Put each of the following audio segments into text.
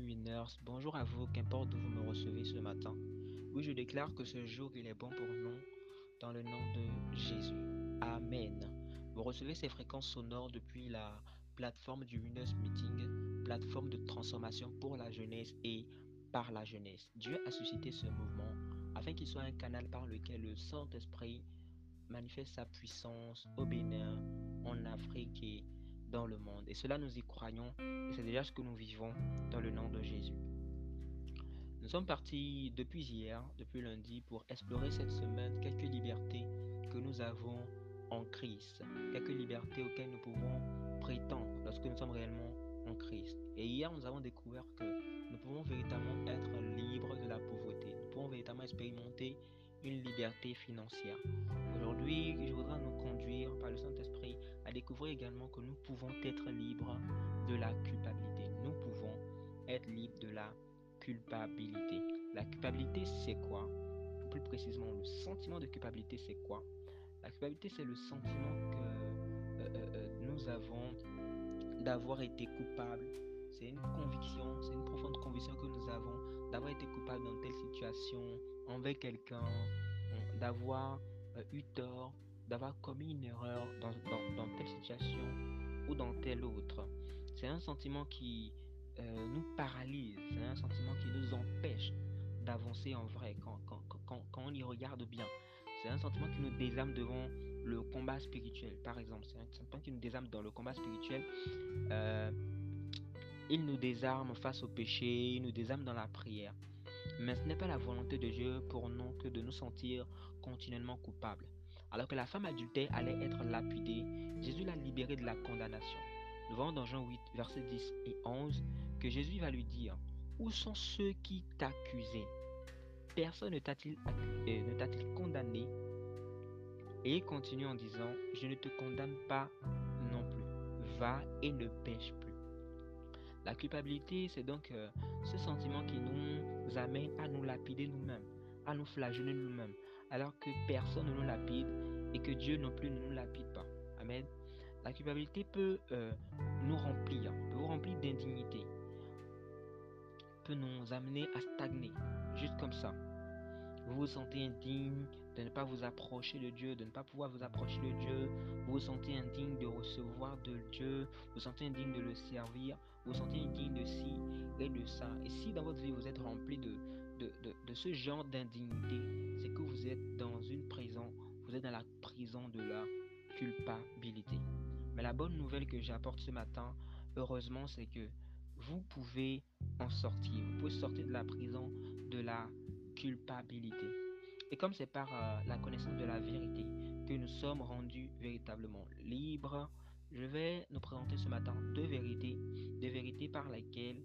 winners, bonjour à vous, qu'importe d'où vous me recevez ce matin. Oui, je déclare que ce jour, il est bon pour nous, dans le nom de Jésus. Amen. Vous recevez ces fréquences sonores depuis la plateforme du Winners Meeting, plateforme de transformation pour la jeunesse et par la jeunesse. Dieu a suscité ce mouvement afin qu'il soit un canal par lequel le Saint-Esprit manifeste sa puissance au Bénin, en Afrique dans le monde. Et cela, nous y croyons. Et c'est déjà ce que nous vivons dans le nom de Jésus. Nous sommes partis depuis hier, depuis lundi, pour explorer cette semaine quelques libertés que nous avons en Christ. Quelques libertés auxquelles nous pouvons prétendre lorsque nous sommes réellement en Christ. Et hier, nous avons découvert que nous pouvons véritablement être libres de la pauvreté. Nous pouvons véritablement expérimenter une liberté financière. Aujourd'hui, je voudrais nous conduire par le à découvrir également que nous pouvons être libres de la culpabilité. Nous pouvons être libres de la culpabilité. La culpabilité, c'est quoi? Plus précisément, le sentiment de culpabilité, c'est quoi? La culpabilité, c'est le sentiment que euh, euh, euh, nous avons d'avoir été coupable. C'est une conviction, c'est une profonde conviction que nous avons d'avoir été coupable dans telle situation, envers quelqu'un, d'avoir eu tort, d'avoir commis une erreur dans, telle situation ou dans telle autre. C'est un sentiment qui euh, nous paralyse, c'est un sentiment qui nous empêche d'avancer en vrai quand, quand, on y regarde bien. C'est un sentiment qui nous désarme devant le combat spirituel, par exemple. C'est un sentiment qui nous désarme dans le combat spirituel. Euh, il nous désarme face au péché, il nous désarme dans la prière. Mais ce n'est pas la volonté de Dieu pour nous que de nous sentir continuellement coupables. Alors que la femme adultère allait être lapidée, Jésus l'a libérée de la condamnation. Nous voyons dans Jean 8, versets 10 et 11 que Jésus va lui dire Où sont ceux qui t'accusaient? Personne ne t'a-t-il euh, condamné? Et il continue en disant Je ne te condamne pas non plus. Va et ne pêche plus. La culpabilité, c'est donc euh, ce sentiment qui nous amène à nous lapider nous-mêmes, à nous flageller nous-mêmes, alors que personne ne nous lapide et que Dieu non plus ne nous lapide pas. Amen. La culpabilité peut euh, nous remplir, peut remplir d'indignité, peut nous amener à stagner, juste comme ça. Vous vous sentez indigne de ne pas vous approcher de Dieu, de ne pas pouvoir vous approcher de Dieu. Vous vous sentez indigne de recevoir de Dieu. Vous vous sentez indigne de le servir. Vous vous sentez indigne de ci et de ça. Et si dans votre vie vous êtes rempli de, de, ce genre d'indignité, c'est que vous êtes dans une prison. Vous êtes dans la prison de la culpabilité. Mais la bonne nouvelle que j'apporte ce matin, heureusement, c'est que vous pouvez en sortir. Vous pouvez sortir de la prison de la culpabilité. Et comme c'est par euh, la connaissance de la vérité que nous sommes rendus véritablement libres, je vais nous présenter ce matin deux vérités, deux vérités par lesquelles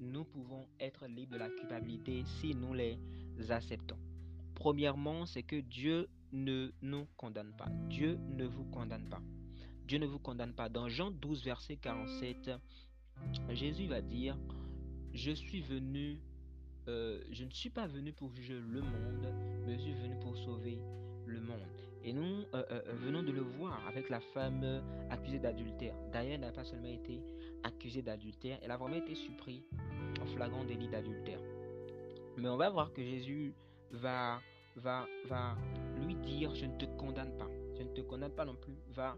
nous pouvons être libres de la culpabilité si nous les acceptons. Premièrement, c'est que Dieu ne nous condamne pas. Dieu ne vous condamne pas. Dieu ne vous condamne pas. Dans Jean 12, verset 47, Jésus va dire, je suis venu euh, je ne suis pas venu pour juger le monde, mais je suis venu pour sauver le monde. Et nous euh, euh, venons de le voir avec la femme accusée d'adultère. D'ailleurs, elle n'a pas seulement été accusée d'adultère, elle a vraiment été surprise flagrant délit d'adultère. Mais on va voir que Jésus va, va, va lui dire, je ne te condamne pas. Je ne te condamne pas non plus. Va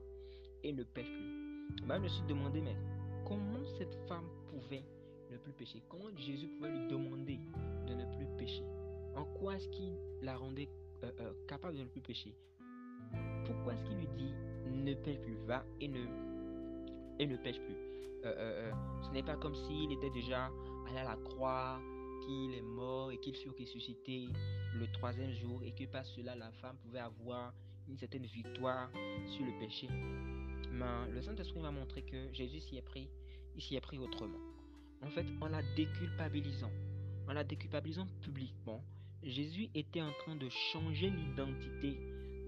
et ne pêche plus. Moi, je me suis demandé, mais comment cette femme pouvait ne plus pécher? Comment Jésus pouvait lui demander de ne plus pécher? En quoi est-ce qu'il la rendait euh, euh, capable de ne plus pécher? Pourquoi est-ce qu'il lui dit ne pêche plus, va et ne, et ne pêche plus euh, Ce n'est pas comme s'il était déjà allé à la croix, qu'il est mort et qu'il fut ressuscité le troisième jour et que par cela la femme pouvait avoir une certaine victoire sur le péché. Mais le Saint-Esprit m'a montré que Jésus s'y est pris, il s'y est pris autrement. En fait, en la déculpabilisant, en la déculpabilisant publiquement, Jésus était en train de changer l'identité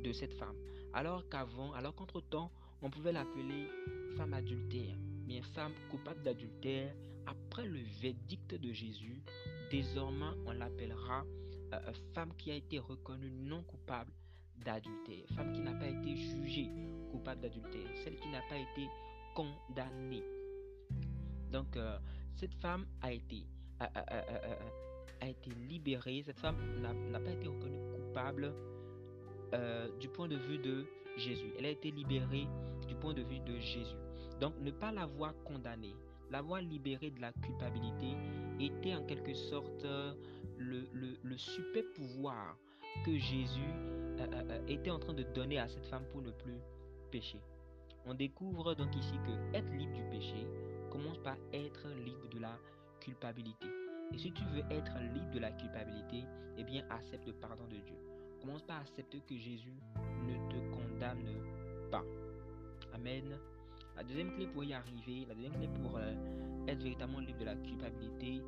de cette femme. Alors qu'avant, alors qu'entre-temps, on pouvait l'appeler femme adultère, mais femme coupable d'adultère, après le verdict de Jésus, désormais on l'appellera euh, femme qui a été reconnue non coupable d'adultère, femme qui n'a pas été jugée coupable d'adultère, celle qui n'a pas été condamnée. Donc, euh, cette femme a été a, été libérée, cette femme n'a pas été reconnue coupable euh, du point de vue de Jésus. Elle a été libérée du point de vue de Jésus. Donc ne pas l'avoir condamnée, l'avoir libérée de la culpabilité était en quelque sorte le, le, super pouvoir que Jésus euh, euh, était en train de donner à cette femme pour ne plus pécher. On découvre donc ici que être libre du péché commence par être libre de la culpabilité. Et si tu veux être libre de la culpabilité, eh bien accepte le pardon de Dieu. Commence par accepter que Jésus ne te condamne pas. Amen. La deuxième clé pour y arriver, la deuxième clé pour euh, être véritablement libre de la culpabilité,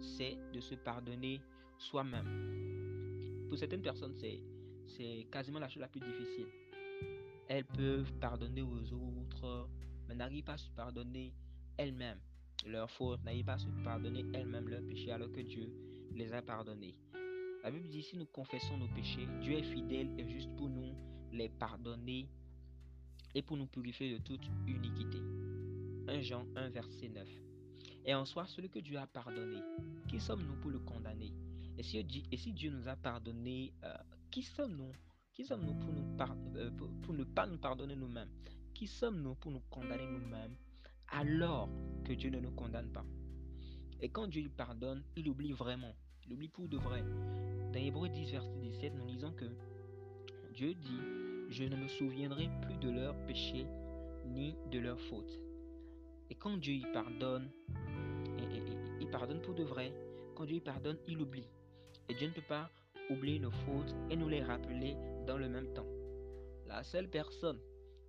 c'est de se pardonner soi-même. Pour certaines personnes, c'est, c'est quasiment la chose la plus difficile. Elles peuvent pardonner aux autres, mais n'arrivent pas à se pardonner elles-mêmes leurs fautes, n'arrivent pas à se pardonner elles-mêmes leurs péchés alors que Dieu les a pardonnés. La Bible dit si nous confessons nos péchés, Dieu est fidèle et juste pour nous les pardonner et pour nous purifier de toute iniquité. 1 Jean 1 verset 9. Et en soi, celui que Dieu a pardonné, qui sommes-nous pour le condamner? Et si, Dieu nous a pardonné, euh, qui sommes-nous? Qui sommes-nous pour, nous euh, pour ne pas nous pardonner nous-mêmes? Qui sommes-nous pour nous condamner nous-mêmes alors que Dieu ne nous condamne pas? Et quand Dieu pardonne, il oublie vraiment. Il oublie pour de vrai. Dans Hébreu 10, verset 17, nous lisons que Dieu dit Je ne me souviendrai plus de leurs péchés ni de leurs fautes. Et quand Dieu y pardonne, il pardonne pour de vrai. Quand Dieu y pardonne, il oublie. Et Dieu ne peut pas oublier nos fautes et nous les rappeler dans le même temps. La seule personne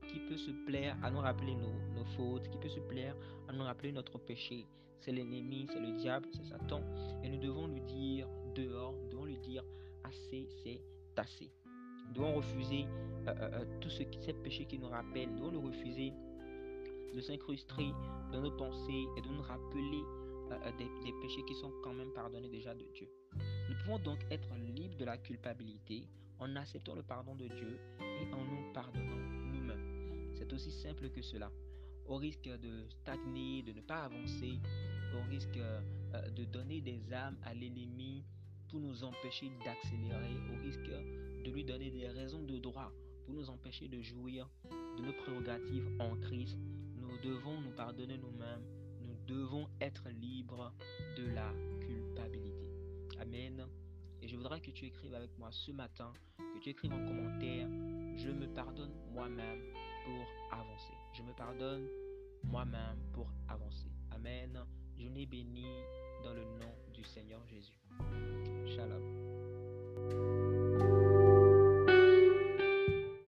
qui peut se plaire à nous rappeler nos, fautes, qui peut se plaire à nous rappeler notre péché, c'est l'ennemi, c'est le diable, c'est Satan. Et nous devons lui dire dehors, nous devons lui dire assez, c'est assez. Devons refuser euh, euh, euh, tout ce qui, ces péchés qui nous rappellent. Devons le refuser de s'incruster dans nos pensées et de nous rappeler des, des, péchés qui sont quand même pardonnés déjà de Dieu. Nous pouvons donc être libres de la culpabilité en acceptant le pardon de Dieu et en nous pardonnant nous-mêmes. C'est aussi simple que cela. Au risque de stagner, de ne pas avancer, au risque de donner des âmes à l'ennemi pour nous empêcher d'accélérer, au risque de lui donner des raisons de droit pour nous empêcher de jouir de nos prérogatives en Christ, nous devons nous pardonner nous-mêmes, nous devons être libres de la culpabilité. Amen. Et je voudrais que tu écrives avec moi ce matin, que tu écrives en commentaire, je me pardonne moi-même pour avancer. Je me pardonne moi-même pour avancer. Amen. Je n'ai béni dans le nom du Seigneur Jésus. Shalom.